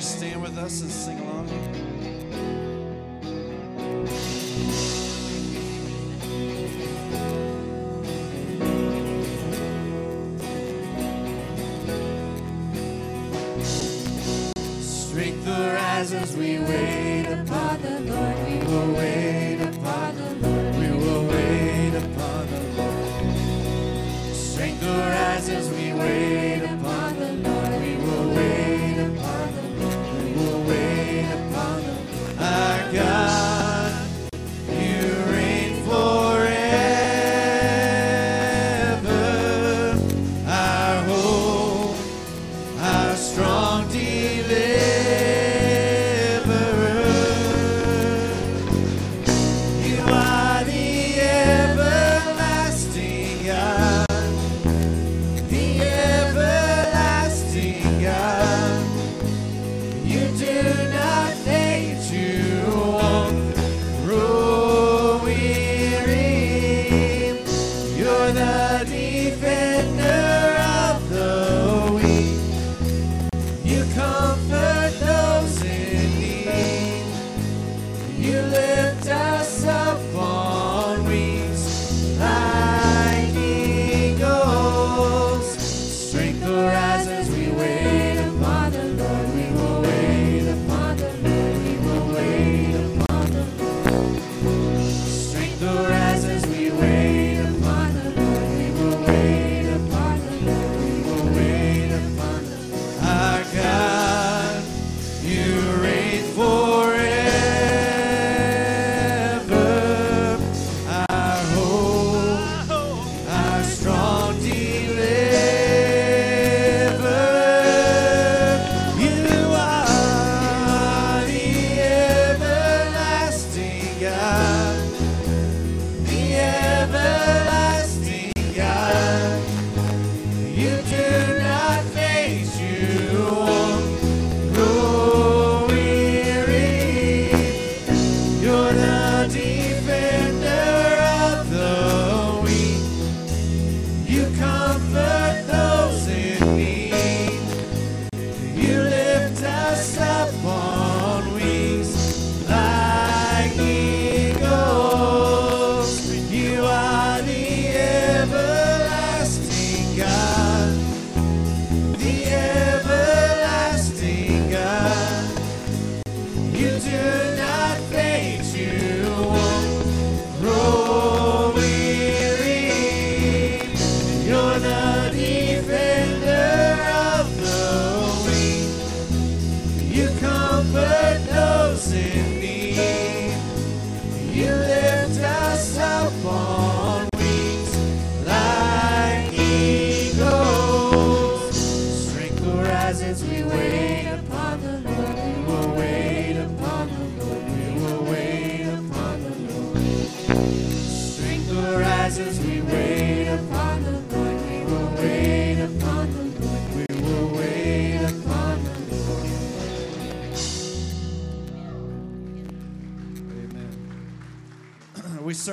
stand with us and sing along?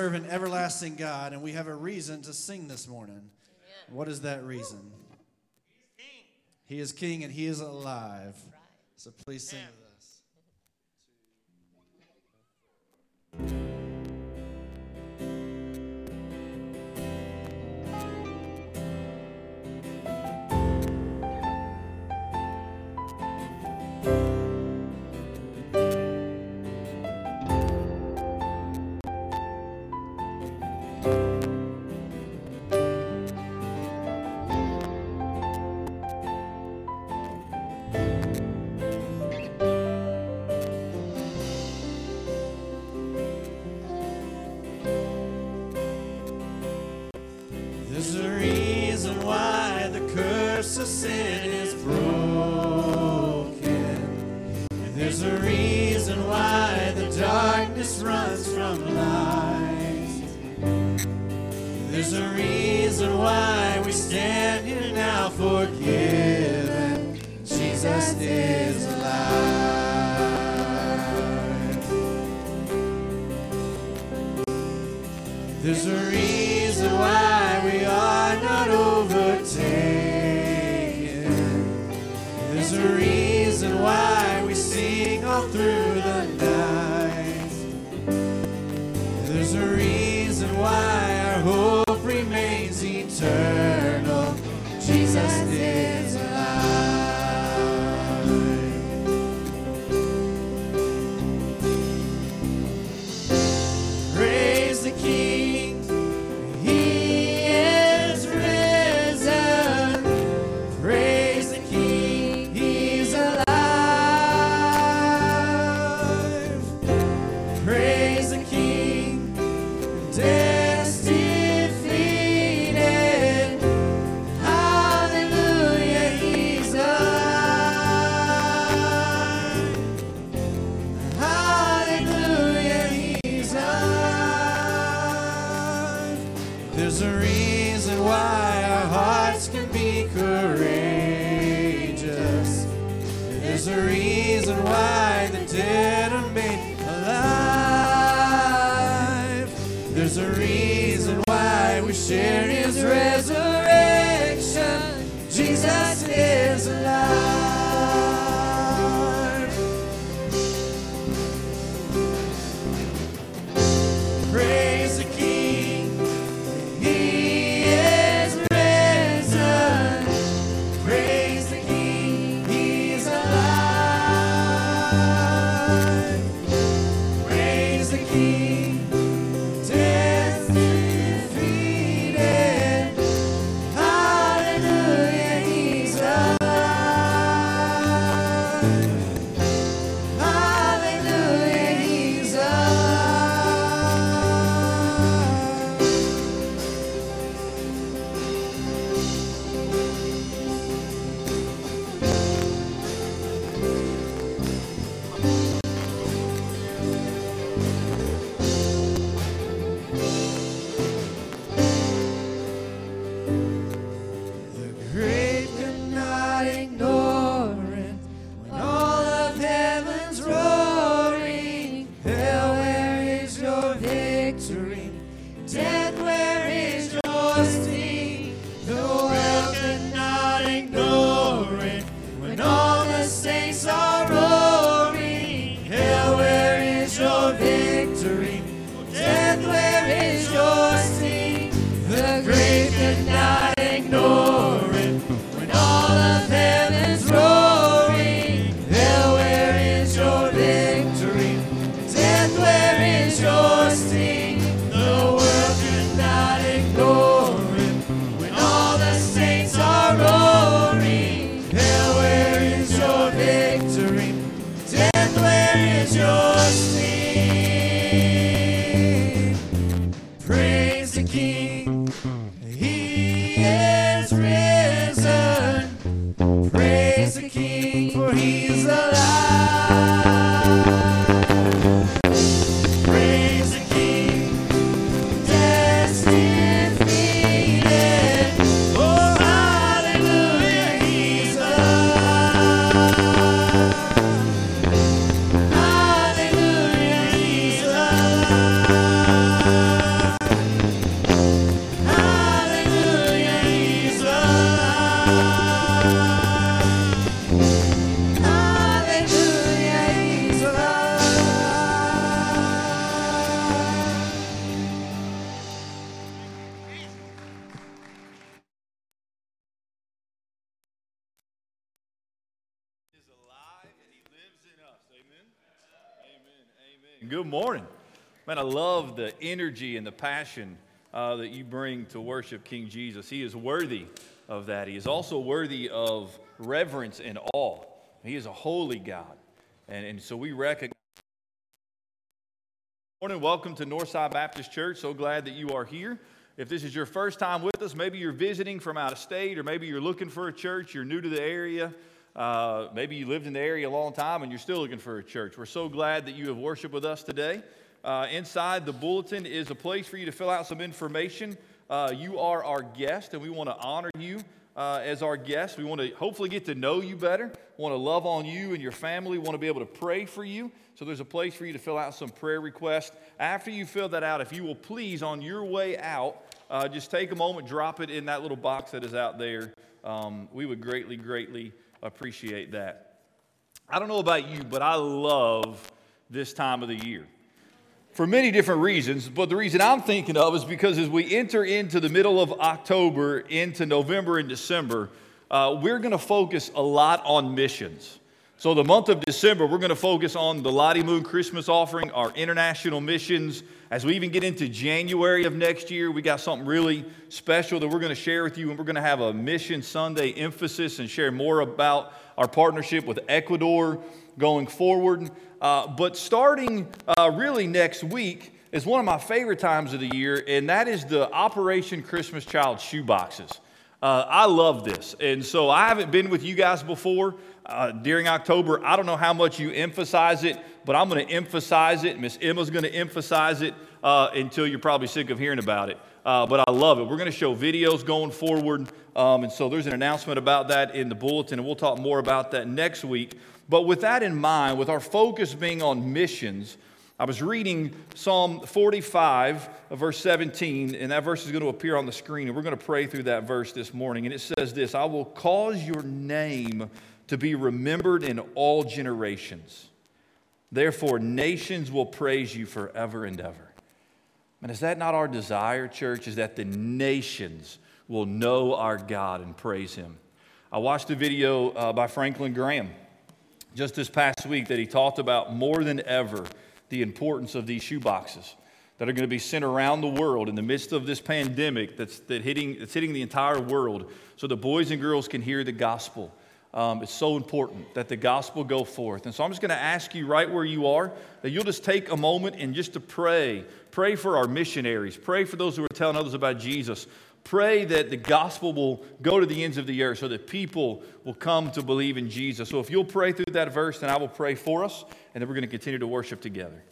serve an everlasting God, and we have a reason to sing this morning. Amen. What is that reason? He is king. He is king and he is alive. Right. So please sing energy and the passion uh, that you bring to worship King Jesus. He is worthy of that. He is also worthy of reverence and awe. He is a holy God. And, and so we recognize. Morning, welcome to Northside Baptist Church. So glad that you are here. If this is your first time with us, maybe you're visiting from out of state, or maybe you're looking for a church, you're new to the area, uh, maybe you lived in the area a long time and you're still looking for a church. We're so glad that you have worshiped with us today. Uh, inside the bulletin is a place for you to fill out some information. Uh, you are our guest, and we want to honor you uh, as our guest. We want to hopefully get to know you better, want to love on you and your family, want to be able to pray for you. So there's a place for you to fill out some prayer requests. After you fill that out, if you will please, on your way out, uh, just take a moment, drop it in that little box that is out there. Um, we would greatly, greatly appreciate that. I don't know about you, but I love this time of the year for many different reasons. But the reason I'm thinking of is because as we enter into the middle of October, into November and December, uh, we're going to focus a lot on missions. So, the month of December, we're going to focus on the Lottie Moon Christmas offering, our international missions. As we even get into January of next year, we got something really special that we're going to share with you, and we're going to have a Mission Sunday emphasis and share more about our partnership with Ecuador going forward. Uh, but starting uh, really next week is one of my favorite times of the year, and that is the Operation Christmas Child shoeboxes. Uh, I love this. And so I haven't been with you guys before uh, during October. I don't know how much you emphasize it, but I'm going to emphasize it. Miss Emma's going to emphasize it uh, until you're probably sick of hearing about it. uh, but I love it. We're going to show videos going forward. Um, and so there's an announcement about that in the bulletin, and we'll talk more about that next week. But with that in mind, with our focus being on missions, I was reading Psalm 45, verse 17, and that verse is going to appear on the screen, and we're going to pray through that verse this morning. And it says this I will cause your name to be remembered in all generations. Therefore, nations will praise you forever and ever. And is that not our desire, church? Is that the nations will know our God and praise Him? I watched a video uh, by Franklin Graham just this past week that he talked about more than ever the importance of these shoe boxes that are going to be sent around the world in the midst of this pandemic that's, that hitting, that's hitting the entire world so the boys and girls can hear the gospel. Um, it's so important that the gospel go forth. And so I'm just going to ask you right where you are that you'll just take a moment and just to pray. Pray for our missionaries. Pray for those who are telling others about Jesus. Pray that the gospel will go to the ends of the earth so that people will come to believe in Jesus. So if you'll pray through that verse, then I will pray for us, and then we're going to continue to worship together.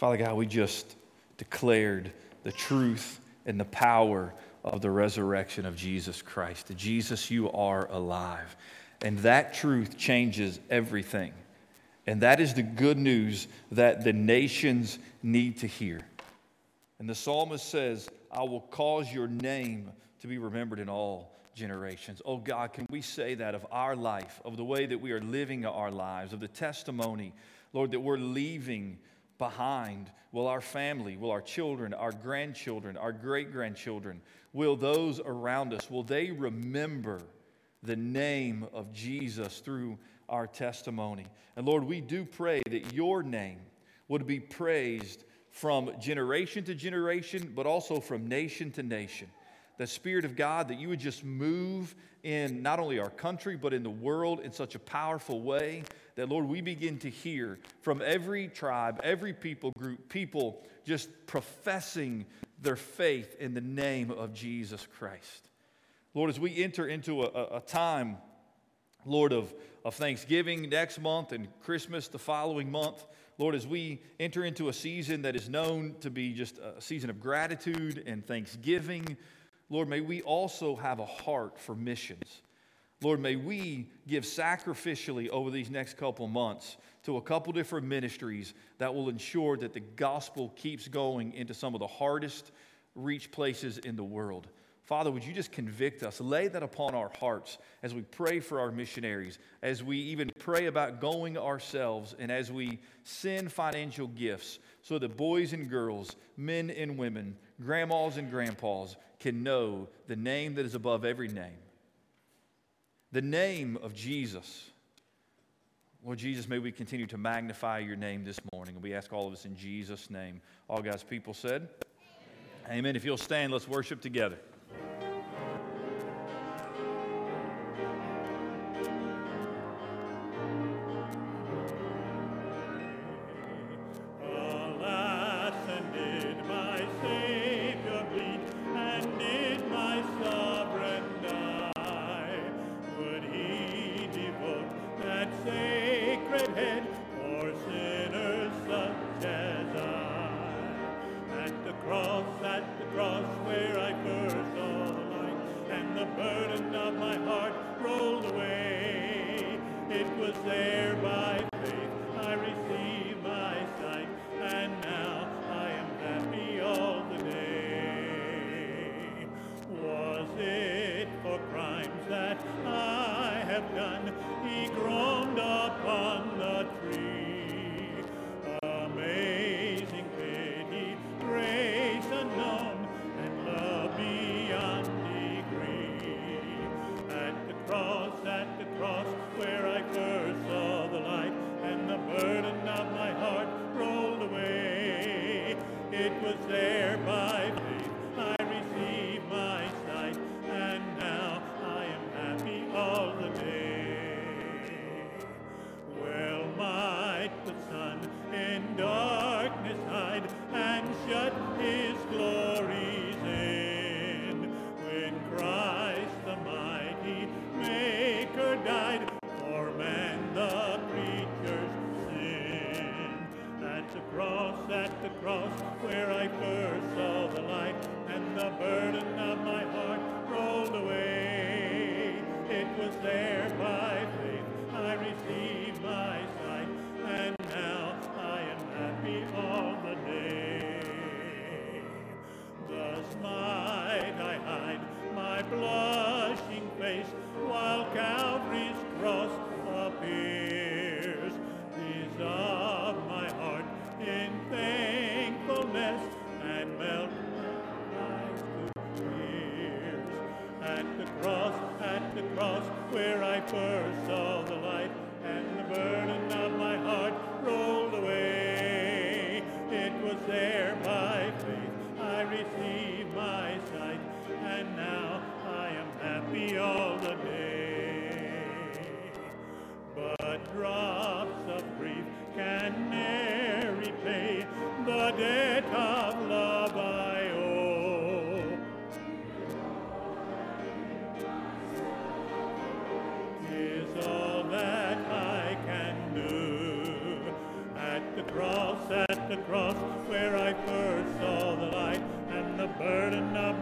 Father God, we just declared the truth and the power of the resurrection of Jesus Christ. Jesus, you are alive. And that truth changes everything. And that is the good news that the nations need to hear. And the psalmist says, I will cause your name to be remembered in all generations. Oh God, can we say that of our life, of the way that we are living our lives, of the testimony, Lord, that we're leaving behind? Will our family, will our children, our grandchildren, our great grandchildren, will those around us, will they remember the name of Jesus through our testimony? And Lord, we do pray that your name would be praised from generation to generation, but also from nation to nation. The Spirit of God, that you would just move in not only our country, but in the world in such a powerful way that, Lord, we begin to hear from every tribe, every people group, people just professing their faith in the name of Jesus Christ. Lord, as we enter into a, a time, Lord, of, of Thanksgiving next month and Christmas the following month, Lord, as we enter into a season that is known to be just a season of gratitude and thanksgiving, Lord, may we also have a heart for missions. Lord, may we give sacrificially over these next couple months to a couple different ministries that will ensure that the gospel keeps going into some of the hardest reach places in the world. Father, would you just convict us? Lay that upon our hearts as we pray for our missionaries, as we even pray about going ourselves, and as we send financial gifts so that boys and girls, men and women, grandmas and grandpas can know the name that is above every name the name of Jesus. Lord Jesus, may we continue to magnify your name this morning. And we ask all of us in Jesus' name. All God's people said, Amen. Amen. If you'll stand, let's worship together.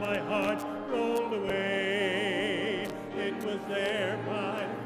My heart rolled away. It was there by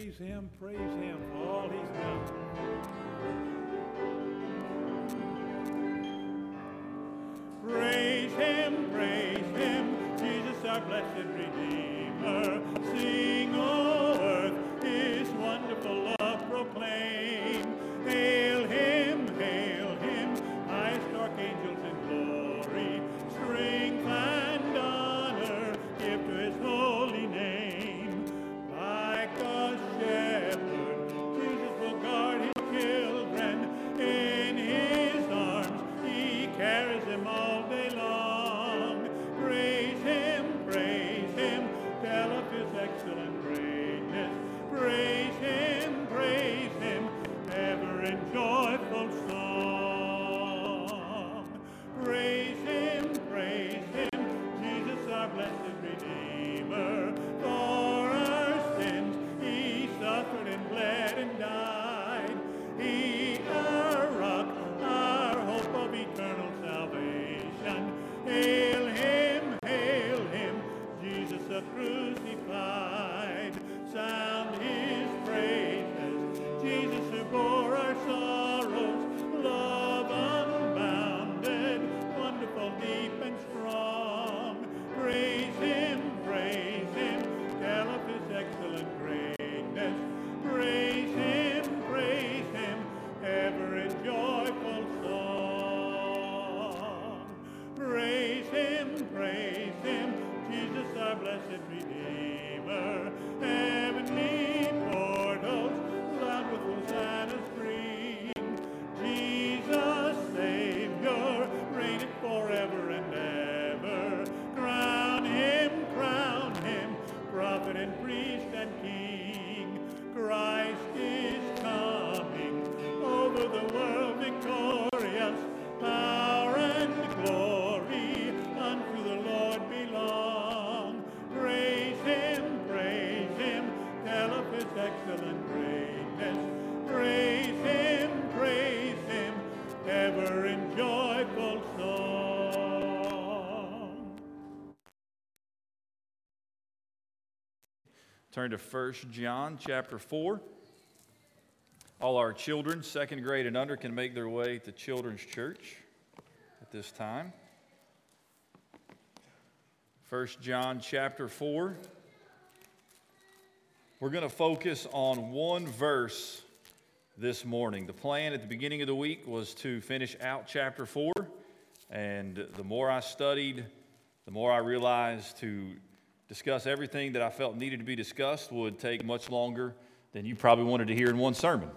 Praise him, praise him for all he's done. Praise him, praise him, Jesus our blessed Redeemer. Sing, O Turn to 1 John chapter 4. All our children, second grade and under, can make their way to Children's Church at this time. 1 John chapter 4. We're going to focus on one verse this morning. The plan at the beginning of the week was to finish out chapter 4, and the more I studied, the more I realized to discuss everything that I felt needed to be discussed would take much longer than you probably wanted to hear in one sermon.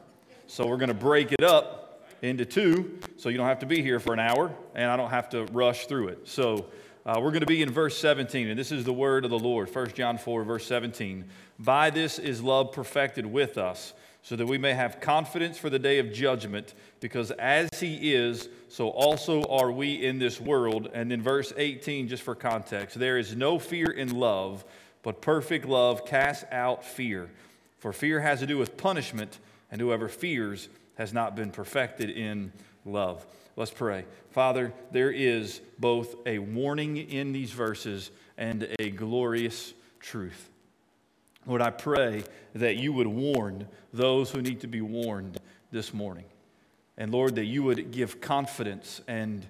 So we're going to break it up into two so you don't have to be here for an hour and I don't have to rush through it. So uh, we're going to be in verse 17, and this is the word of the Lord. 1 John 4, verse 17. By this is love perfected with us, so that we may have confidence for the day of judgment, because as he is, so also are we in this world. And then verse 18, just for context, there is no fear in love, but perfect love casts out fear. For fear has to do with punishment, and whoever fears has not been perfected in love. Let's pray. Father, there is both a warning in these verses and a glorious truth. Lord, I pray that you would warn those who need to be warned this morning. And Lord, that you would give confidence and,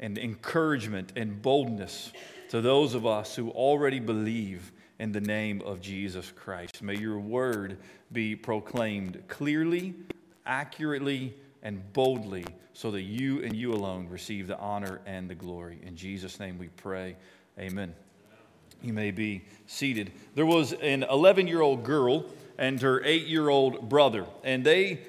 and encouragement and boldness to those of us who already believe in the name of Jesus Christ. May your word be proclaimed clearly, accurately, and boldly so that you and you alone receive the honor and the glory. In Jesus' name we pray. Amen. You may be seated. There was an 11 year old girl and her eight year old brother, and they,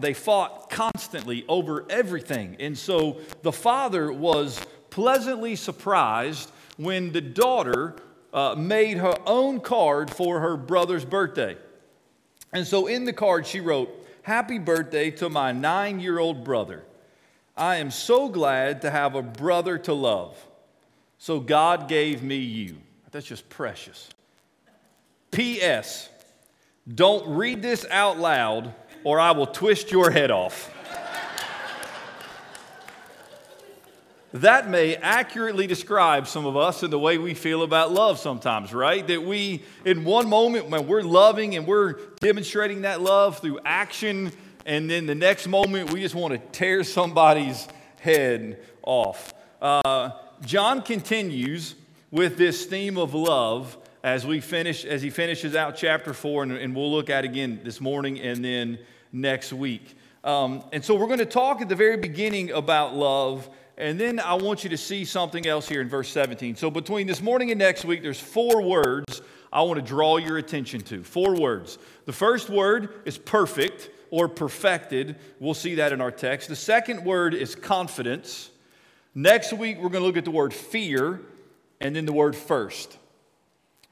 they fought constantly over everything. And so the father was pleasantly surprised when the daughter uh, made her own card for her brother's birthday. And so in the card, she wrote, Happy birthday to my nine year old brother. I am so glad to have a brother to love. So God gave me you. That's just precious. P.S. Don't read this out loud or I will twist your head off. that may accurately describe some of us and the way we feel about love sometimes, right? That we, in one moment, when we're loving and we're demonstrating that love through action, and then the next moment, we just want to tear somebody's head off. Uh, John continues with this theme of love as we finish, as he finishes out chapter four, and, and we'll look at again this morning and then next week. Um, and so we're going to talk at the very beginning about love, and then I want you to see something else here in verse 17. So between this morning and next week, there's four words I want to draw your attention to. Four words. The first word is perfect or perfected. We'll see that in our text. The second word is confidence. Next week, we're going to look at the word fear and then the word first.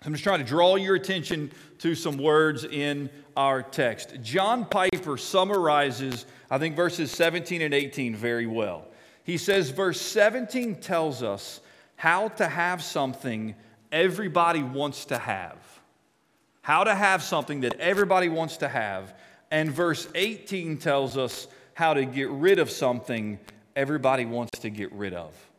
I'm just trying to draw your attention to some words in our text. John Piper summarizes, I think, verses 17 and 18 very well. He says, verse 17 tells us how to have something everybody wants to have. How to have something that everybody wants to have. And verse 18 tells us how to get rid of something everybody wants to get rid of.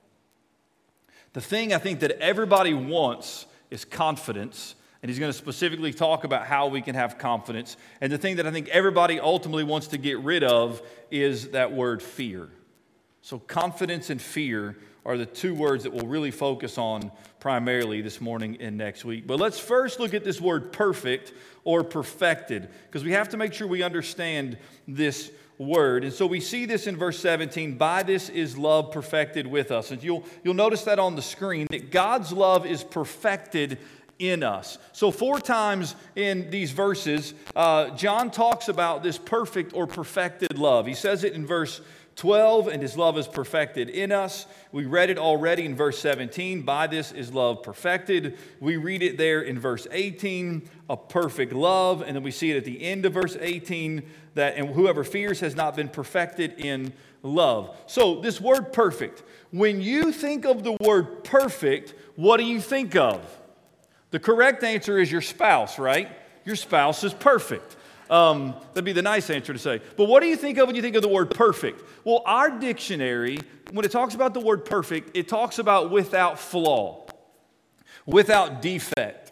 The thing I think that everybody wants is confidence. And he's going to specifically talk about how we can have confidence. And the thing that I think everybody ultimately wants to get rid of is that word fear. So, confidence and fear are the two words that we'll really focus on primarily this morning and next week. But let's first look at this word perfect or perfected, because we have to make sure we understand this word. And so we see this in verse 17 by this is love perfected with us. And you'll, you'll notice that on the screen that God's love is perfected in us. So, four times in these verses, uh, John talks about this perfect or perfected love. He says it in verse 12, and his love is perfected in us. We read it already in verse 17. By this is love perfected. We read it there in verse 18, a perfect love. And then we see it at the end of verse 18 that, and whoever fears has not been perfected in love. So, this word perfect, when you think of the word perfect, what do you think of? The correct answer is your spouse, right? Your spouse is perfect. Um, that'd be the nice answer to say. But what do you think of when you think of the word perfect? Well, our dictionary, when it talks about the word perfect, it talks about without flaw, without defect,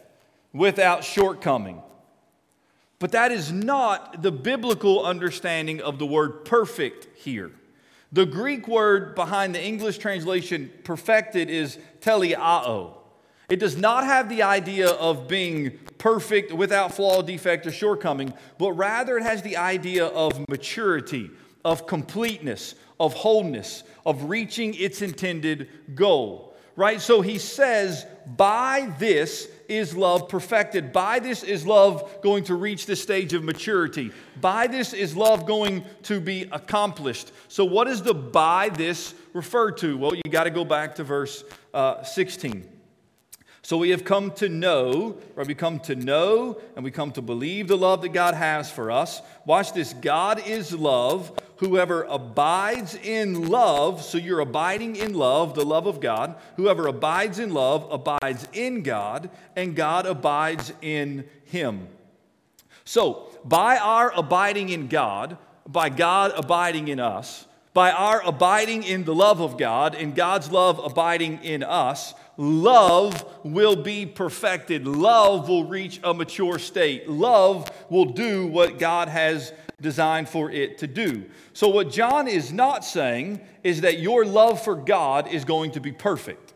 without shortcoming. But that is not the biblical understanding of the word perfect here. The Greek word behind the English translation perfected is teleao. It does not have the idea of being perfect, without flaw, defect, or shortcoming, but rather it has the idea of maturity, of completeness, of wholeness, of reaching its intended goal. Right? So he says, by this is love perfected. By this is love going to reach the stage of maturity. By this is love going to be accomplished. So, what does the by this refer to? Well, you got to go back to verse uh, 16. So we have come to know, or we come to know, and we come to believe the love that God has for us. Watch this God is love. Whoever abides in love, so you're abiding in love, the love of God. Whoever abides in love abides in God, and God abides in him. So, by our abiding in God, by God abiding in us, by our abiding in the love of God and God's love abiding in us, love will be perfected. Love will reach a mature state. Love will do what God has designed for it to do. So, what John is not saying is that your love for God is going to be perfect,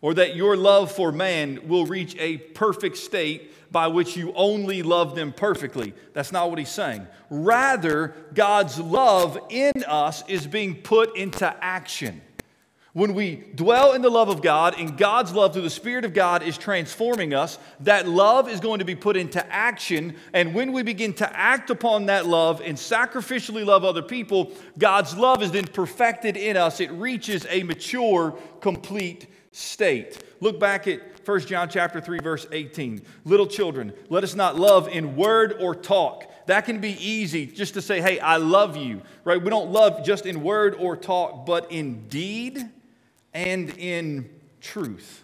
or that your love for man will reach a perfect state by which you only love them perfectly. That's not what he's saying. Rather, God's love in us is being put into action. When we dwell in the love of God and God's love through the Spirit of God is transforming us, that love is going to be put into action. And when we begin to act upon that love and sacrificially love other people, God's love is then perfected in us. It reaches a mature, complete state. Look back at 1 John chapter 3 verse 18. Little children, let us not love in word or talk. That can be easy just to say, "Hey, I love you." Right? We don't love just in word or talk, but in deed and in truth.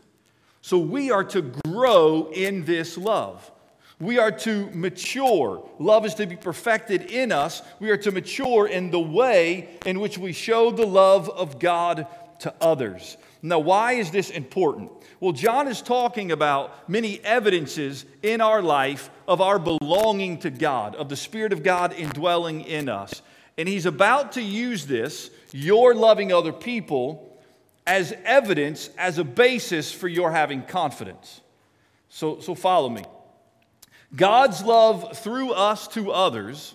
So we are to grow in this love. We are to mature. Love is to be perfected in us. We are to mature in the way in which we show the love of God to others. Now, why is this important? Well, John is talking about many evidences in our life of our belonging to God, of the Spirit of God indwelling in us. And he's about to use this, your loving other people, as evidence, as a basis for your having confidence. So, so follow me. God's love through us to others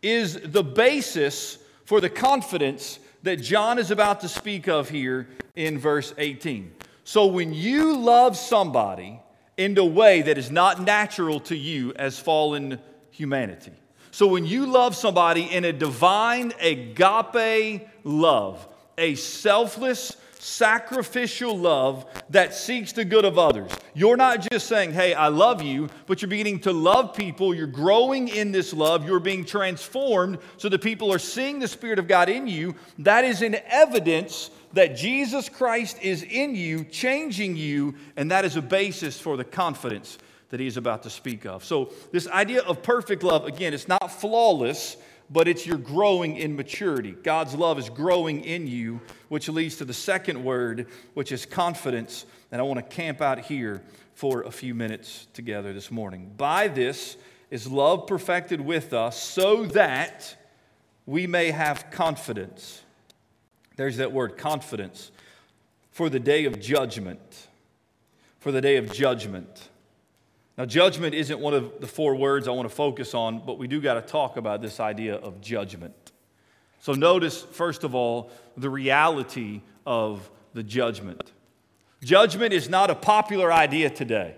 is the basis for the confidence that John is about to speak of here in verse 18. So when you love somebody in a way that is not natural to you as fallen humanity, so when you love somebody in a divine agape love, a selfless, sacrificial love that seeks the good of others. You're not just saying, hey, I love you, but you're beginning to love people. You're growing in this love. You're being transformed so that people are seeing the Spirit of God in you. That is an evidence that Jesus Christ is in you, changing you, and that is a basis for the confidence that he is about to speak of. So, this idea of perfect love, again, it's not flawless but it's your growing in maturity. God's love is growing in you, which leads to the second word, which is confidence. And I want to camp out here for a few minutes together this morning. By this is love perfected with us so that we may have confidence. There's that word, confidence, for the day of judgment. For the day of judgment. Now, judgment isn't one of the four words I want to focus on, but we do got to talk about this idea of judgment. So, notice, first of all, the reality of the judgment. Judgment is not a popular idea today.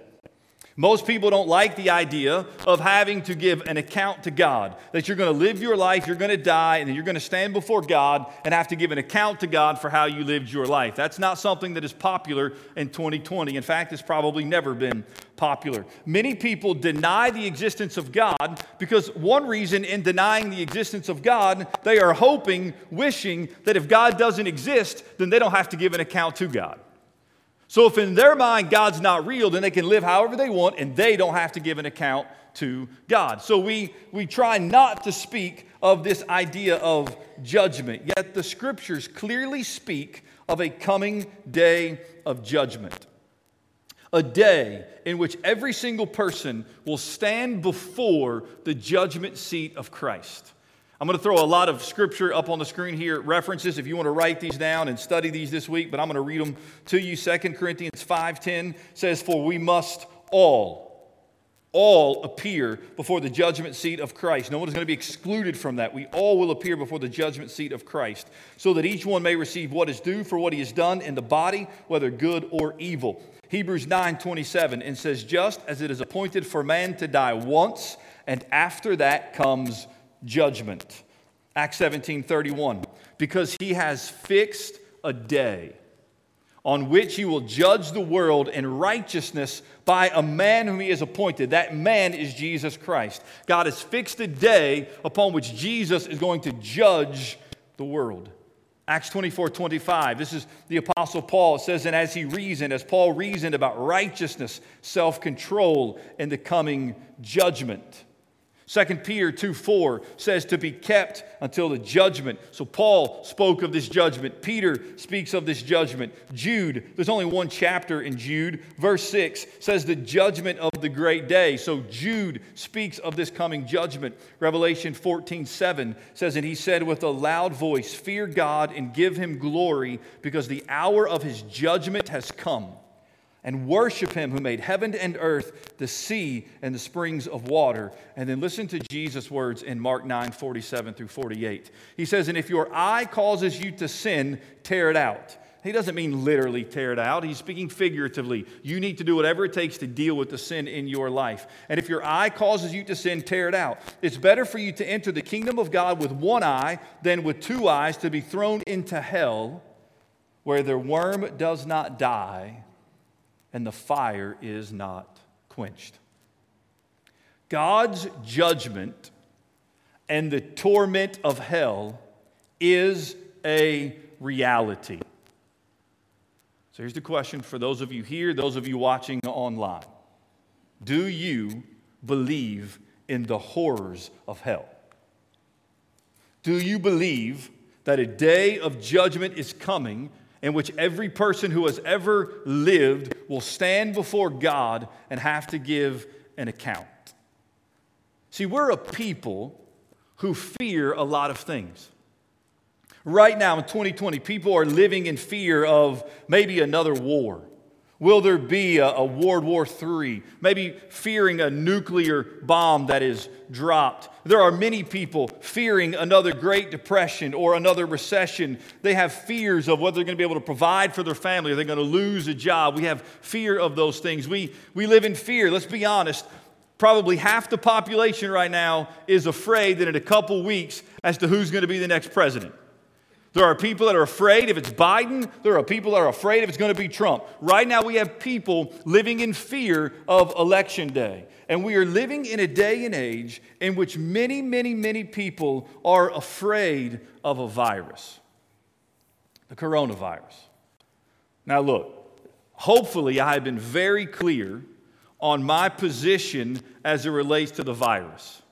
Most people don't like the idea of having to give an account to God, that you're going to live your life, you're going to die, and you're going to stand before God and have to give an account to God for how you lived your life. That's not something that is popular in 2020. In fact, it's probably never been popular. Many people deny the existence of God because one reason in denying the existence of God, they are hoping, wishing that if God doesn't exist, then they don't have to give an account to God. So, if in their mind God's not real, then they can live however they want and they don't have to give an account to God. So, we, we try not to speak of this idea of judgment, yet the scriptures clearly speak of a coming day of judgment. A day in which every single person will stand before the judgment seat of Christ. I'm going to throw a lot of scripture up on the screen here, references if you want to write these down and study these this week, but I'm going to read them to you. 2 Corinthians 5:10 says, "For we must all all appear before the judgment seat of Christ. No one is going to be excluded from that. We all will appear before the judgment seat of Christ, so that each one may receive what is due for what he has done in the body, whether good or evil." Hebrews 9:27 and says, "Just as it is appointed for man to die once, and after that comes judgment. Acts 17 31. Because he has fixed a day on which he will judge the world in righteousness by a man whom he has appointed. That man is Jesus Christ. God has fixed a day upon which Jesus is going to judge the world. Acts 24 25. This is the Apostle Paul. It says, And as he reasoned, as Paul reasoned about righteousness, self control, and the coming judgment. 2 Peter 2 4 says to be kept until the judgment. So Paul spoke of this judgment. Peter speaks of this judgment. Jude, there's only one chapter in Jude. Verse 6 says the judgment of the great day. So Jude speaks of this coming judgment. Revelation 14 7 says, And he said with a loud voice, Fear God and give him glory, because the hour of his judgment has come and worship him who made heaven and earth, the sea, and the springs of water. And then listen to Jesus' words in Mark 9 47 through 48. He says, And if your eye causes you to sin, tear it out. He doesn't mean literally tear it out. He's speaking figuratively. You need to do whatever it takes to deal with the sin in your life. And if your eye causes you to sin, tear it out. It's better for you to enter the kingdom of God with one eye than with two eyes to be thrown into hell where the worm does not die and the fire is not quenched. God's judgment and the torment of hell is a reality. So here's the question for those of you here, those of you watching online Do you believe in the horrors of hell? Do you believe that a day of judgment is coming in which every person who has ever lived will stand before God and have to give an account. See, we're a people who fear a lot of things. Right now in 2020, people are living in fear of maybe another war. Will there be a, a, World War III? Maybe fearing a nuclear bomb that is dropped. There are many people fearing another Great Depression or another recession. They have fears of whether they're going to be able to provide for their family Are they're going to lose a job. We have fear of those things. We, we live in fear. Let's be honest. Probably half the population right now is afraid that in a couple weeks as to who's going to be the next president. There are people that are afraid if it's Biden. There are people that are afraid if it's going to be Trump. Right now, we have people living in fear of election day. And we are living in a day and age in which many, many, many people are afraid of a virus the coronavirus. Now, look, hopefully, I have been very clear on my position as it relates to the virus.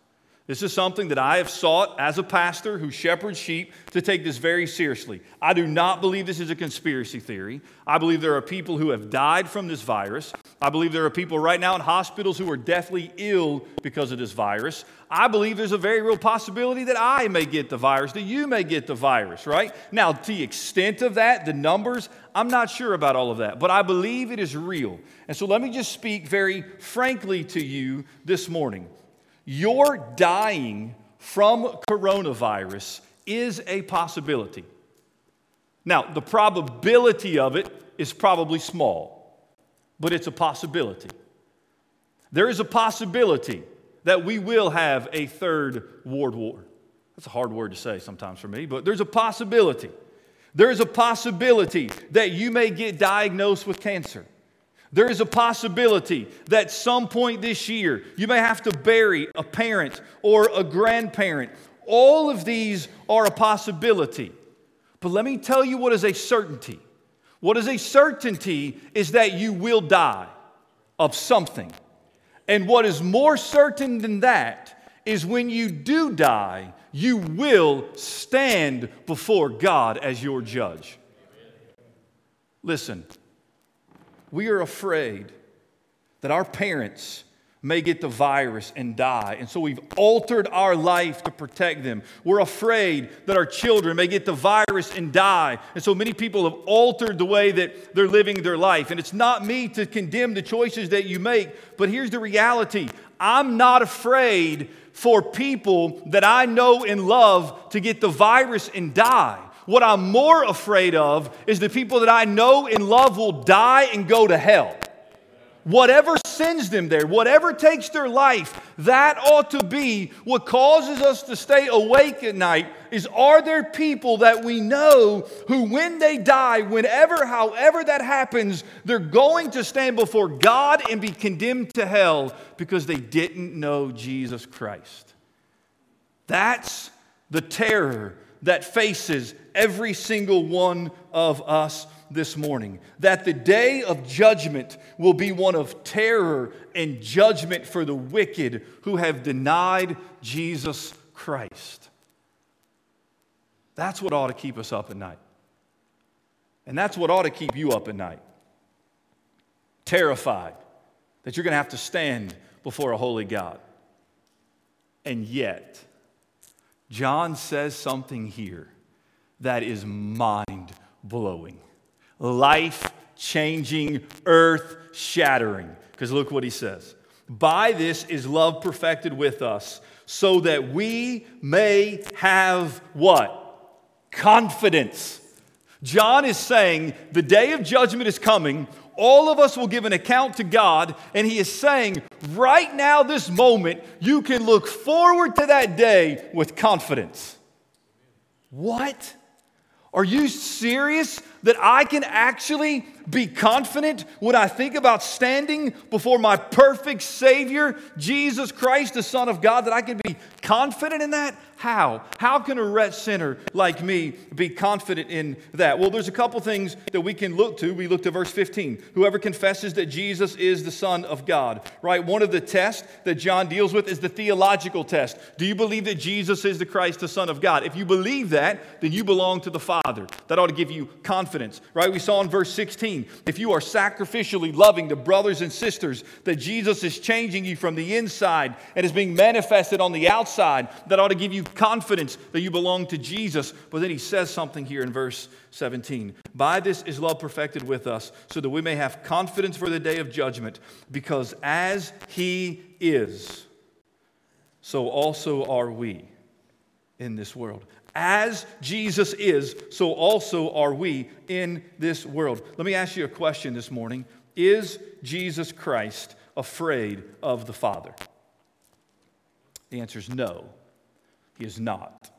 This is something that I have sought as a pastor who shepherds sheep to take this very seriously. I do not believe this is a conspiracy theory. I believe there are people who have died from this virus. I believe there are people right now in hospitals who are deathly ill because of this virus. I believe there's a very real possibility that I may get the virus, that you may get the virus, right? Now, the extent of that, the numbers, I'm not sure about all of that, but I believe it is real. And so let me just speak very frankly to you this morning. Your dying from coronavirus is a possibility. Now, the probability of it is probably small, but it's a possibility. There is a possibility that we will have a third world war. That's a hard word to say sometimes for me, but there's a possibility. There is a possibility that you may get diagnosed with cancer. There is a possibility that some point this year you may have to bury a parent or a grandparent. All of these are a possibility. But let me tell you what is a certainty. What is a certainty is that you will die of something. And what is more certain than that is when you do die, you will stand before God as your judge. Listen, we are afraid that our parents may get the virus and die. And so we've altered our life to protect them. We're afraid that our children may get the virus and die. And so many people have altered the way that they're living their life. And it's not me to condemn the choices that you make, but here's the reality I'm not afraid for people that I know and love to get the virus and die. What I'm more afraid of is the people that I know and love will die and go to hell. Whatever sends them there, whatever takes their life, that ought to be what causes us to stay awake at night. Is are there people that we know who, when they die, whenever, however that happens, they're going to stand before God and be condemned to hell because they didn't know Jesus Christ? That's the terror that faces every single one of us this morning. That the day of judgment will be one of terror and judgment for the wicked who have denied Jesus Christ. That's what ought to keep us up at night. And that's what ought to keep you up at night. Terrified that you're going to have to stand before a holy God. And yet, John says something here that is mind blowing, life changing, earth shattering. Because look what he says. By this is love perfected with us, so that we may have what? Confidence. John is saying the day of judgment is coming. All of us will give an account to God, and he is saying, right now, this moment, you can look forward to that day with confidence. What? Are you serious that I can actually be confident when I think about standing before my perfect Savior, Jesus Christ, the Son of God, that I can be confident in that? How? How can a wretched sinner like me be confident in that? Well, there's a couple things that we can look to. We look to verse 15. Whoever confesses that Jesus is the Son of God, right? One of the tests that John deals with is the theological test. Do you believe that Jesus is the Christ, the Son of God? If you believe that, then you belong to the Father. That ought to give you confidence confidence, right? We saw in verse 16 if you are sacrificially loving the brothers and sisters, that Jesus is changing you from the inside and is being manifested on the outside, that ought to give you confidence that you belong to Jesus. But then he says something here in verse 17 By this is love perfected with us, so that we may have confidence for the day of judgment, because as he is, so also are we in this world. As Jesus is, so also are we in this world. Let me ask you a question this morning Is Jesus Christ afraid of the Father? The answer is no, he is not.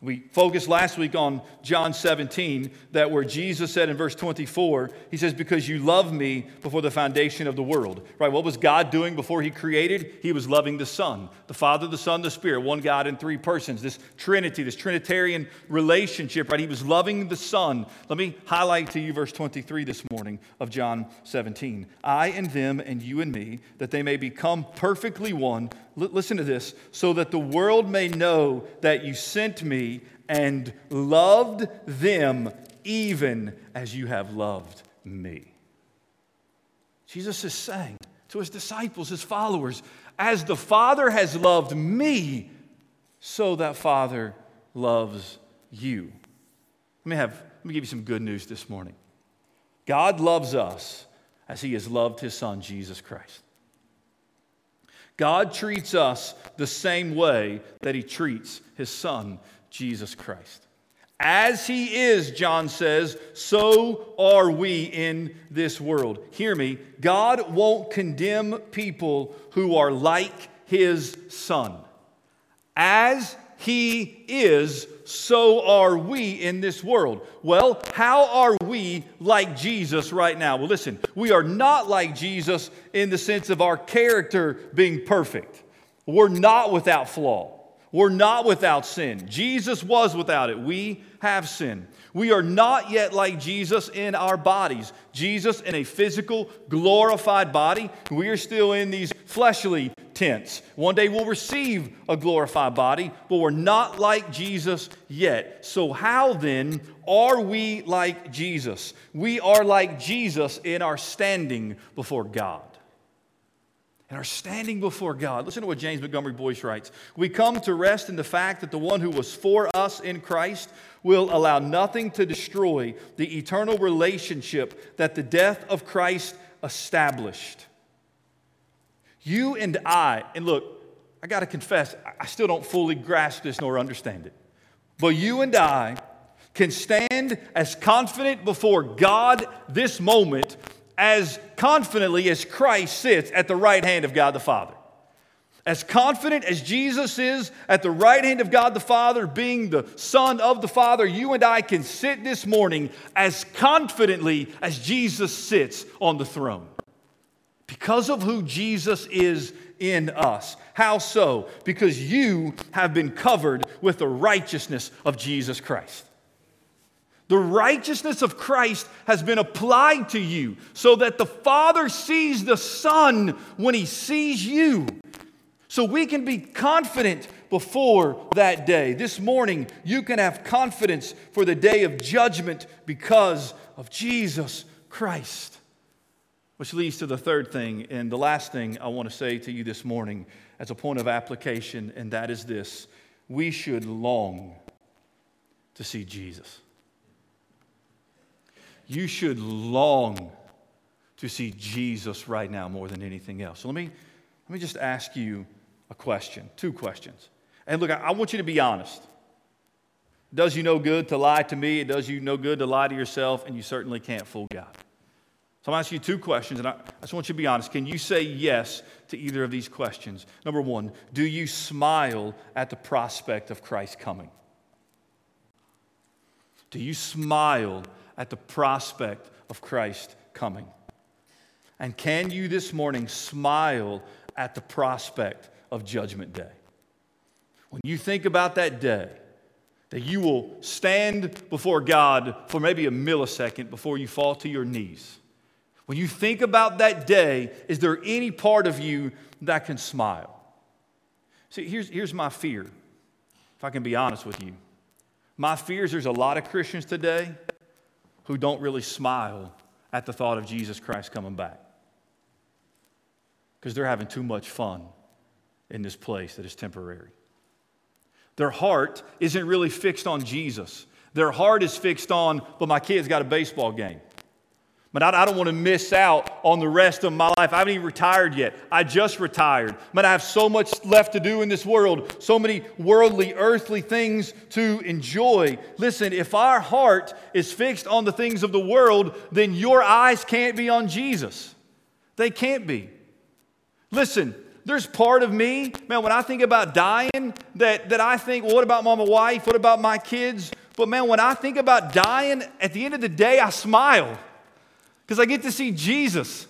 We focused last week on John 17, that where Jesus said in verse 24, He says, Because you love me before the foundation of the world. Right? What was God doing before He created? He was loving the Son, the Father, the Son, the Spirit, one God in three persons, this Trinity, this Trinitarian relationship, right? He was loving the Son. Let me highlight to you verse 23 this morning of John 17. I and them, and you and me, that they may become perfectly one listen to this, so that the world may know that you sent me and loved them even as you have loved me. Jesus is saying to his disciples, his followers, as the Father has loved me, so that Father loves you. Let me, have, let me give you some good news this morning. God loves us as he has loved his Son, Jesus Christ. God treats us the same way that he treats his son, Jesus Christ. As he is, John says, so are we in this world. Hear me, God won't condemn people who are like his son. As he is, so are we in this world. Well, how are we like Jesus right now? Well, listen, we are not like Jesus in the sense of our character being perfect. We're not without flaw. We're not without sin. Jesus was without it. We have sin. We are not yet like Jesus in our bodies. Jesus in a physical, glorified body. We are still in these fleshly tents. One day we'll receive a glorified body, but we're not like Jesus yet. So, how then are we like Jesus? We are like Jesus in our standing before God and are standing before God. Listen to what James Montgomery Boice writes. We come to rest in the fact that the one who was for us in Christ will allow nothing to destroy the eternal relationship that the death of Christ established. You and I, and look, I got to confess, I still don't fully grasp this nor understand it. But you and I can stand as confident before God this moment as confidently as Christ sits at the right hand of God the Father. As confident as Jesus is at the right hand of God the Father, being the Son of the Father, you and I can sit this morning as confidently as Jesus sits on the throne. Because of who Jesus is in us. How so? Because you have been covered with the righteousness of Jesus Christ. The righteousness of Christ has been applied to you so that the Father sees the Son when he sees you. So we can be confident before that day. This morning, you can have confidence for the day of judgment because of Jesus Christ. Which leads to the third thing and the last thing I want to say to you this morning as a point of application, and that is this we should long to see Jesus you should long to see Jesus right now more than anything else. So let me, let me just ask you a question, two questions. And look, I, I want you to be honest. It does you no good to lie to me, it does you no good to lie to yourself, and you certainly can't fool God. So I'm asking you two questions, and I, I just want you to be honest. Can you say yes to either of these questions? Number one, do you smile at the prospect of Christ coming? Do you smile at the prospect of Christ coming? And can you this morning smile at the prospect of Judgment Day? When you think about that day, that you will stand before God for maybe a millisecond before you fall to your knees. When you think about that day, is there any part of you that can smile? See, here's, here's my fear, if I can be honest with you. My fear is there's a lot of Christians today who don't really smile at the thought of Jesus Christ coming back because they're having too much fun in this place that is temporary. Their heart isn't really fixed on Jesus. Their heart is fixed on, but my kid's got a baseball game. But I, I don't want to miss out on the rest of my life. I haven't even retired yet. I just retired. But I have so much left to do in this world, so many worldly, earthly things to enjoy. Listen, if our heart is fixed on the things of the world, then your eyes can't be on Jesus. They can't be. Listen, there's part of me, man, when I think about dying, that, that I think, well, what about my wife? What about my kids? But man, when I think about dying, at the end of the day, I smile because I get to see Jesus.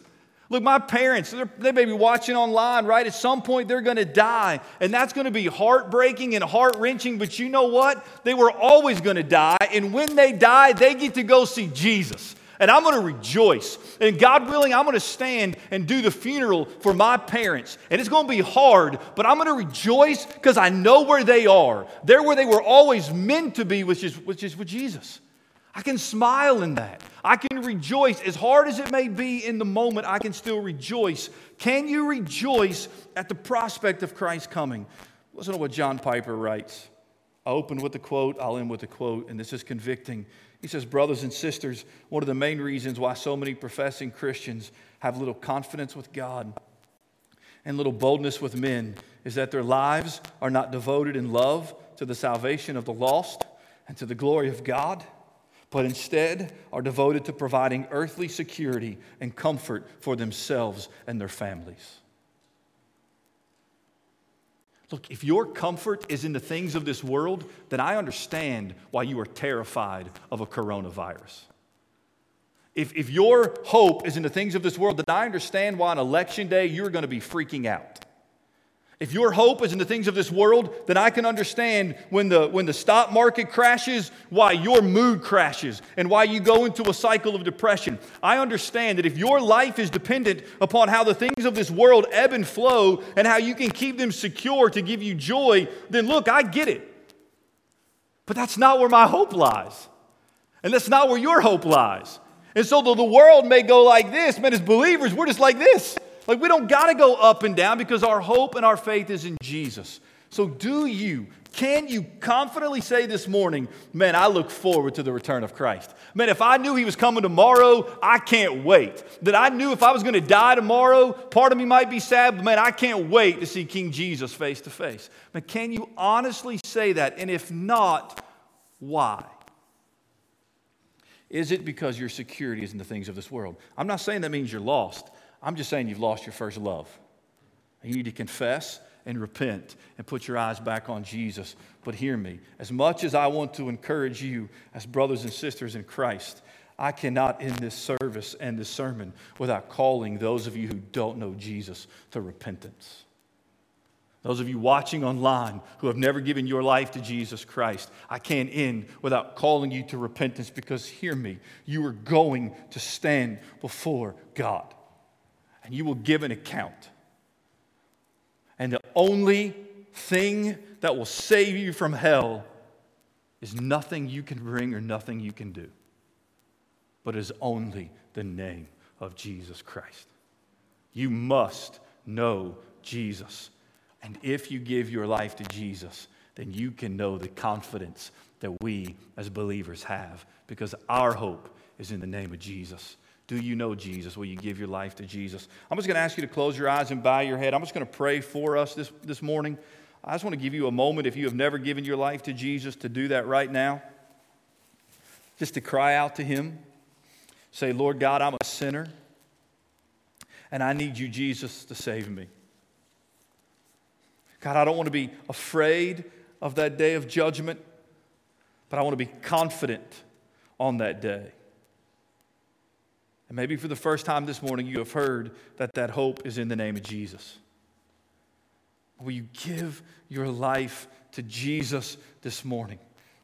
Look, my parents, they may be watching online, right? At some point, they're going to die. And that's going to be heartbreaking and heart wrenching. But you know what? They were always going to die. And when they die, they get to go see Jesus and I'm going to rejoice. And God willing, I'm going to stand and do the funeral for my parents. And it's going to be hard, but I'm going to rejoice because I know where they are. They're where they were always meant to be, which is, which is with Jesus. I can smile in that. I can rejoice. As hard as it may be in the moment, I can still rejoice. Can you rejoice at the prospect of Christ coming? Listen to what John Piper writes. I open with a quote, I'll end with a quote, and this is convicting. He says, Brothers and sisters, one of the main reasons why so many professing Christians have little confidence with God and little boldness with men is that their lives are not devoted in love to the salvation of the lost and to the glory of God, but instead are devoted to providing earthly security and comfort for themselves and their families. Look, if your comfort is in the things of this world, then I understand why you are terrified of a coronavirus. If, if your hope is in the things of this world, then I understand why on election day you're going to be freaking out. If your hope is in the things of this world, then I can understand when the, when the stock market crashes, why your mood crashes and why you go into a cycle of depression. I understand that if your life is dependent upon how the things of this world ebb and flow and how you can keep them secure to give you joy, then look, I get it. But that's not where my hope lies. And that's not where your hope lies. And so, though the world may go like this, man, as believers, we're just like this. Like, we don't got to go up and down because our hope and our faith is in Jesus. So, do you, can you confidently say this morning, man, I look forward to the return of Christ? Man, if I knew he was coming tomorrow, I can't wait. That I knew if I was going to die tomorrow, part of me might be sad, but man, I can't wait to see King Jesus face to face. Man, can you honestly say that? And if not, why? Is it because your security is in the things of this world? I'm not saying that means you're lost. I'm just saying you've lost your first love. You need to confess and repent and put your eyes back on Jesus. But hear me, as much as I want to encourage you as brothers and sisters in Christ, I cannot end this service and this sermon without calling those of you who don't know Jesus to repentance. Those of you watching online who have never given your life to Jesus Christ, I can't end without calling you to repentance because, hear me, you are going to stand before God and you will give an account. And the only thing that will save you from hell is nothing you can bring or nothing you can do, but is only the name of Jesus Christ. You must know Jesus. And if you give your life to Jesus, then you can know the confidence that we as believers have because our hope is in the name of Jesus. Do you know Jesus? Will you give your life to Jesus? I'm just going to ask you to close your eyes and bow your head. I'm just going to pray for us this, this morning. I just want to give you a moment, if you have never given your life to Jesus, to do that right now. Just to cry out to Him. Say, Lord God, I'm a sinner, and I need you, Jesus, to save me. God, I don't want to be afraid of that day of judgment, but I want to be confident on that day. And maybe for the first time this morning, you have heard that that hope is in the name of Jesus. Will you give your life to Jesus this morning?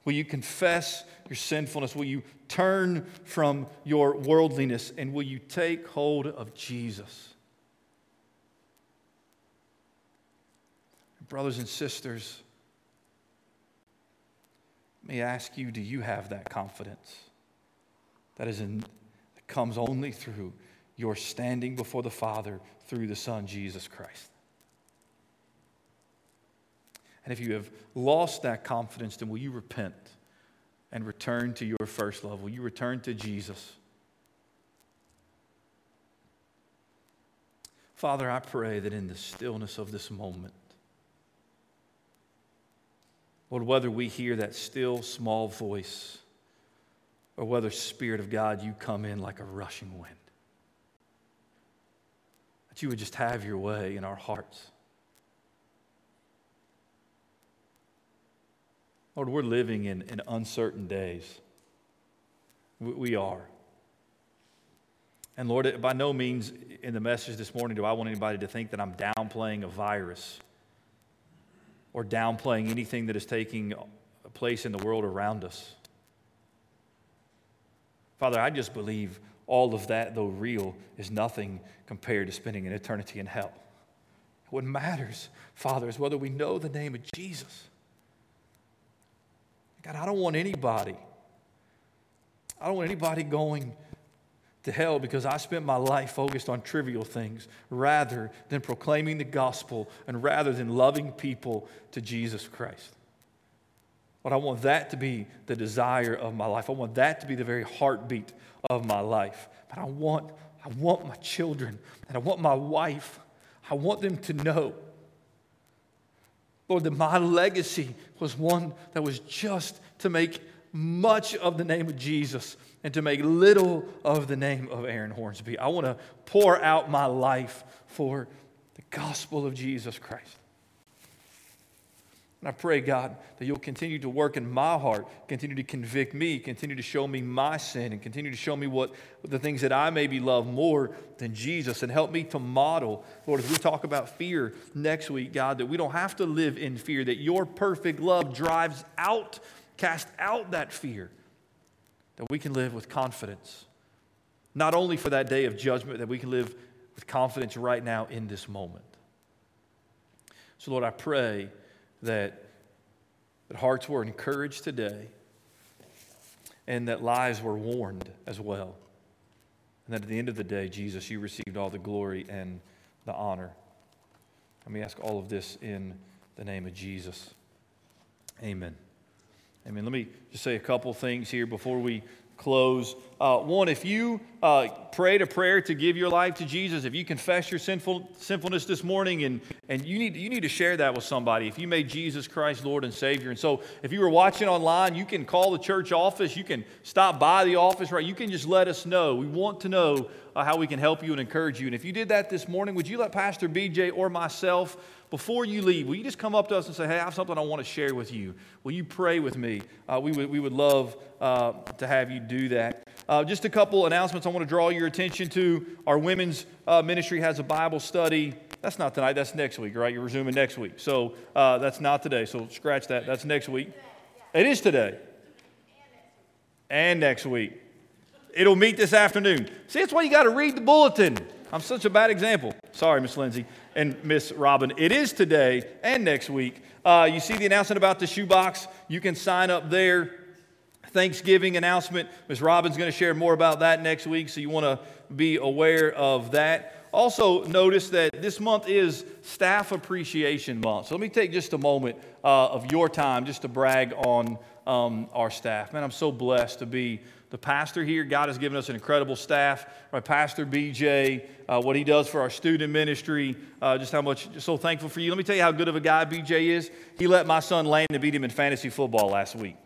Will you confess your sinfulness? Will you turn from your worldliness? And will you take hold of Jesus? Brothers and sisters, let me ask you do you have that confidence? that is in, comes only through your standing before the Father through the Son, Jesus Christ. And if you have lost that confidence, then will you repent and return to your first love? Will you return to Jesus? Father, I pray that in the stillness of this moment, Lord, whether we hear that still small voice or whether, Spirit of God, you come in like a rushing wind, that you would just have your way in our hearts. Lord, we're living in, in uncertain days. We, we are. And Lord, by no means in the message this morning do I want anybody to think that I'm downplaying a virus or downplaying anything that is taking place in the world around us. Father, I just believe all of that, though real, is nothing compared to spending an eternity in hell. What matters, Father, is whether we know the name of Jesus. God, I don't want anybody. I don't want anybody going to hell because I spent my life focused on trivial things rather than proclaiming the gospel and rather than loving people to Jesus Christ. But I want that to be the desire of my life. I want that to be the very heartbeat of my life. But I want, I want my children and I want my wife, I want them to know, Lord, that my legacy was one that was just to make much of the name of Jesus and to make little of the name of Aaron Hornsby. I want to pour out my life for the gospel of Jesus Christ. And I pray, God, that you'll continue to work in my heart, continue to convict me, continue to show me my sin, and continue to show me what the things that I maybe love more than Jesus, and help me to model, Lord, as we talk about fear next week, God, that we don't have to live in fear, that your perfect love drives out, cast out that fear that we can live with confidence. Not only for that day of judgment, that we can live with confidence right now in this moment. So, Lord, I pray that, that hearts were encouraged today and that lives were warned as well. And that at the end of the day, Jesus, you received all the glory and the honor. Let me ask all of this in the name of Jesus. Amen. Amen. Let me just say a couple things here before we close. Uh, one, if you uh, prayed a prayer to give your life to Jesus, if you confess your sinful, sinfulness this morning, and, and you, need, you need to share that with somebody, if you made Jesus Christ Lord and Savior. And so if you were watching online, you can call the church office, you can stop by the office, right? You can just let us know. We want to know uh, how we can help you and encourage you. And if you did that this morning, would you let Pastor BJ or myself before you leave, will you just come up to us and say, Hey, I have something I want to share with you? Will you pray with me? Uh, we, would, we would love uh, to have you do that. Uh, just a couple announcements I want to draw your attention to. Our women's uh, ministry has a Bible study. That's not tonight, that's next week, right? You're resuming next week. So uh, that's not today. So scratch that. That's next week. It is today. And next week. It'll meet this afternoon. See, that's why you got to read the bulletin. I'm such a bad example. Sorry, Miss Lindsay and Miss Robin. It is today and next week. Uh, you see the announcement about the shoebox. You can sign up there. Thanksgiving announcement. Miss Robin's going to share more about that next week, so you want to be aware of that. Also, notice that this month is Staff Appreciation Month. So let me take just a moment uh, of your time just to brag on um, our staff. Man, I'm so blessed to be the pastor here. God has given us an incredible staff. My pastor BJ, uh, what he does for our student ministry, uh, just how much, just so thankful for you. Let me tell you how good of a guy BJ is. He let my son Landon beat him in fantasy football last week.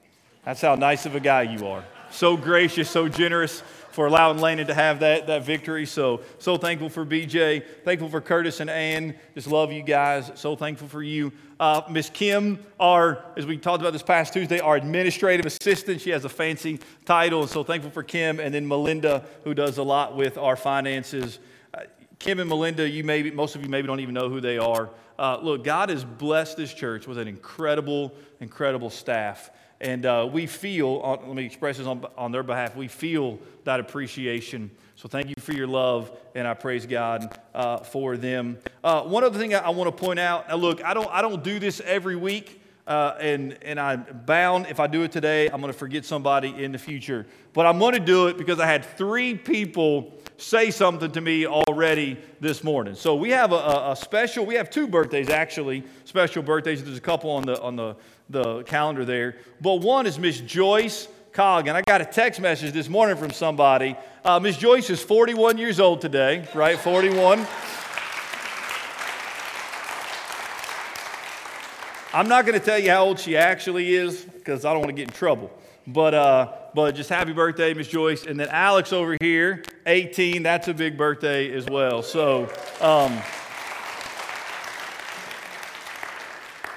That's how nice of a guy you are. So gracious, so generous for allowing Landon to have that, that victory. So, so thankful for BJ. Thankful for Curtis and Ann. Just love you guys. So thankful for you. Uh, Miss Kim, our, as we talked about this past Tuesday, our administrative assistant. She has a fancy title. And so thankful for Kim. And then Melinda, who does a lot with our finances. Uh, Kim and Melinda, you maybe, most of you maybe don't even know who they are. Uh, look, God has blessed this church with an incredible, incredible staff. And uh, we feel, let me express this on, on their behalf, we feel that appreciation. So thank you for your love, and I praise God uh, for them. Uh, one other thing I, I want to point out look, I don't, I don't do this every week. uh, and, and I'm bound, if I do it today, I'm going to forget somebody in the future. But I'm going to do it because I had three people say something to me already this morning. So we have a, a special, we have two birthdays actually, special birthdays. There's a couple on the, on the, the calendar there. But one is Miss Joyce Cog. And I got a text message this morning from somebody. Uh, Miss Joyce is 41 years old today, right? 41. I'm not going to tell you how old she actually is because I don't want to get in trouble. But, uh, but just happy birthday, Miss Joyce. And then Alex over here, 18, that's a big birthday as well. So um,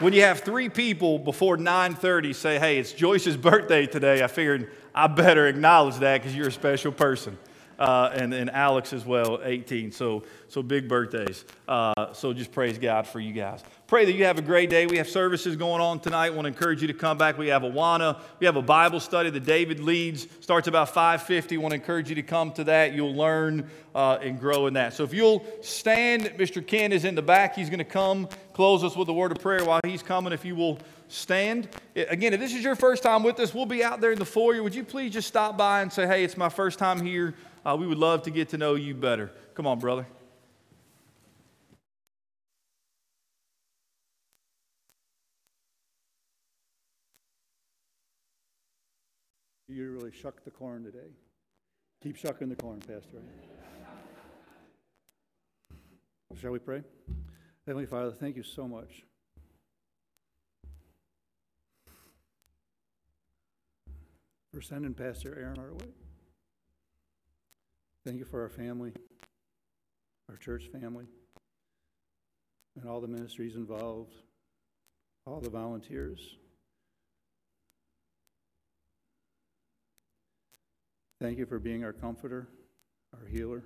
when you have three people before 9.30 say, hey, it's Joyce's birthday today, I figured I better acknowledge that because you're a special person uh, and, Alex as well, 18. So, so big birthdays. Uh, so just praise God for you guys. Pray that you have a great day. We have services going on tonight. want to encourage you to come back. We have a Awana. We have a Bible study that David leads. Starts about 5:50. want to encourage you to come to that. You'll learn uh, and grow in that. So if you'll stand, Mr. Ken is in the back. He's going to come close us with a word of prayer while he's coming. If you will stand. Again, if this is your first time with us, we'll be out there in the foyer. Would you please just stop by and say, hey, it's my first time here. Uh, we would love to get to know you better. Come on, brother. You really shucked the corn today. Keep shucking the corn, Pastor. Shall we pray? Heavenly Father, thank you so much. For sending Pastor Aaron our way. Thank you for our family, our church family, and all the ministries involved, all the volunteers. Thank you for being our comforter, our healer.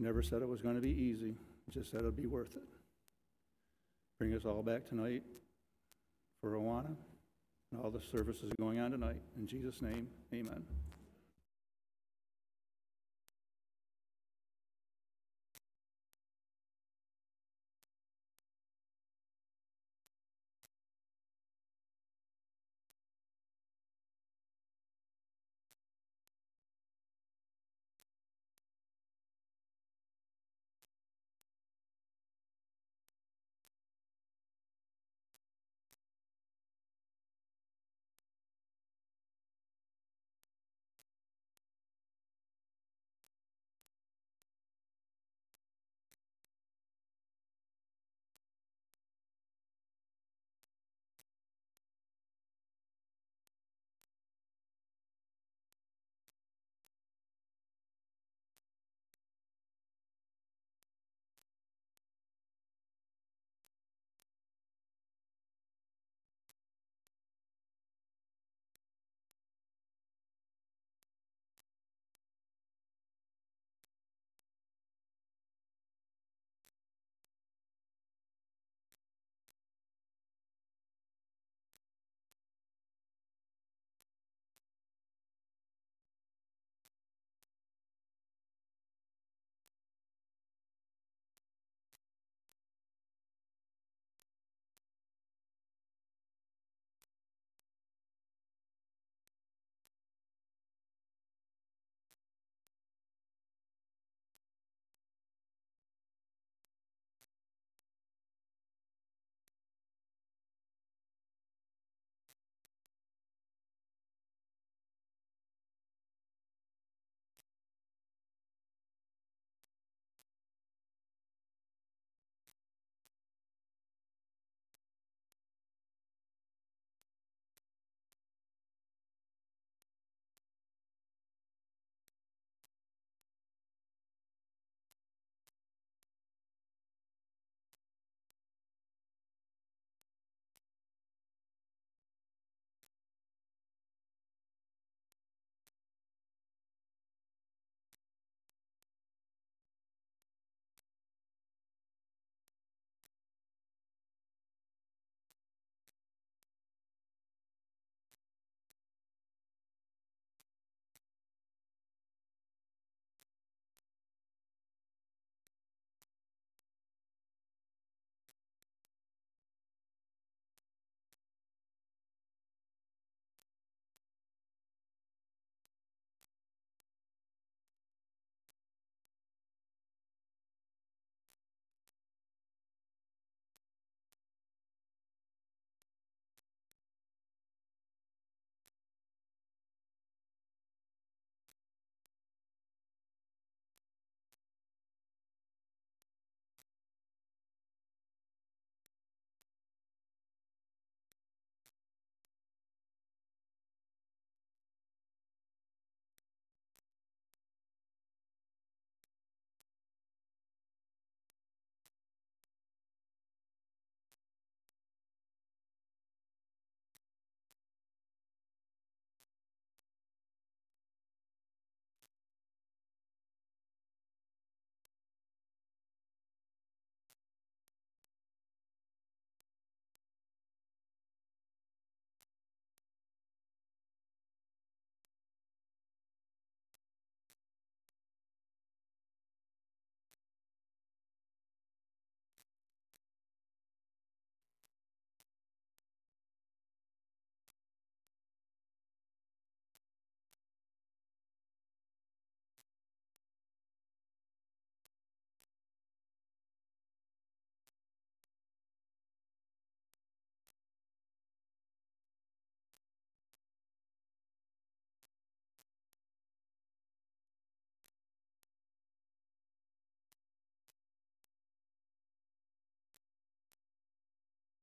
Never said it was going to be easy, just said it'd be worth it. Bring us all back tonight for Awana and all the services going on tonight. In Jesus' name, amen.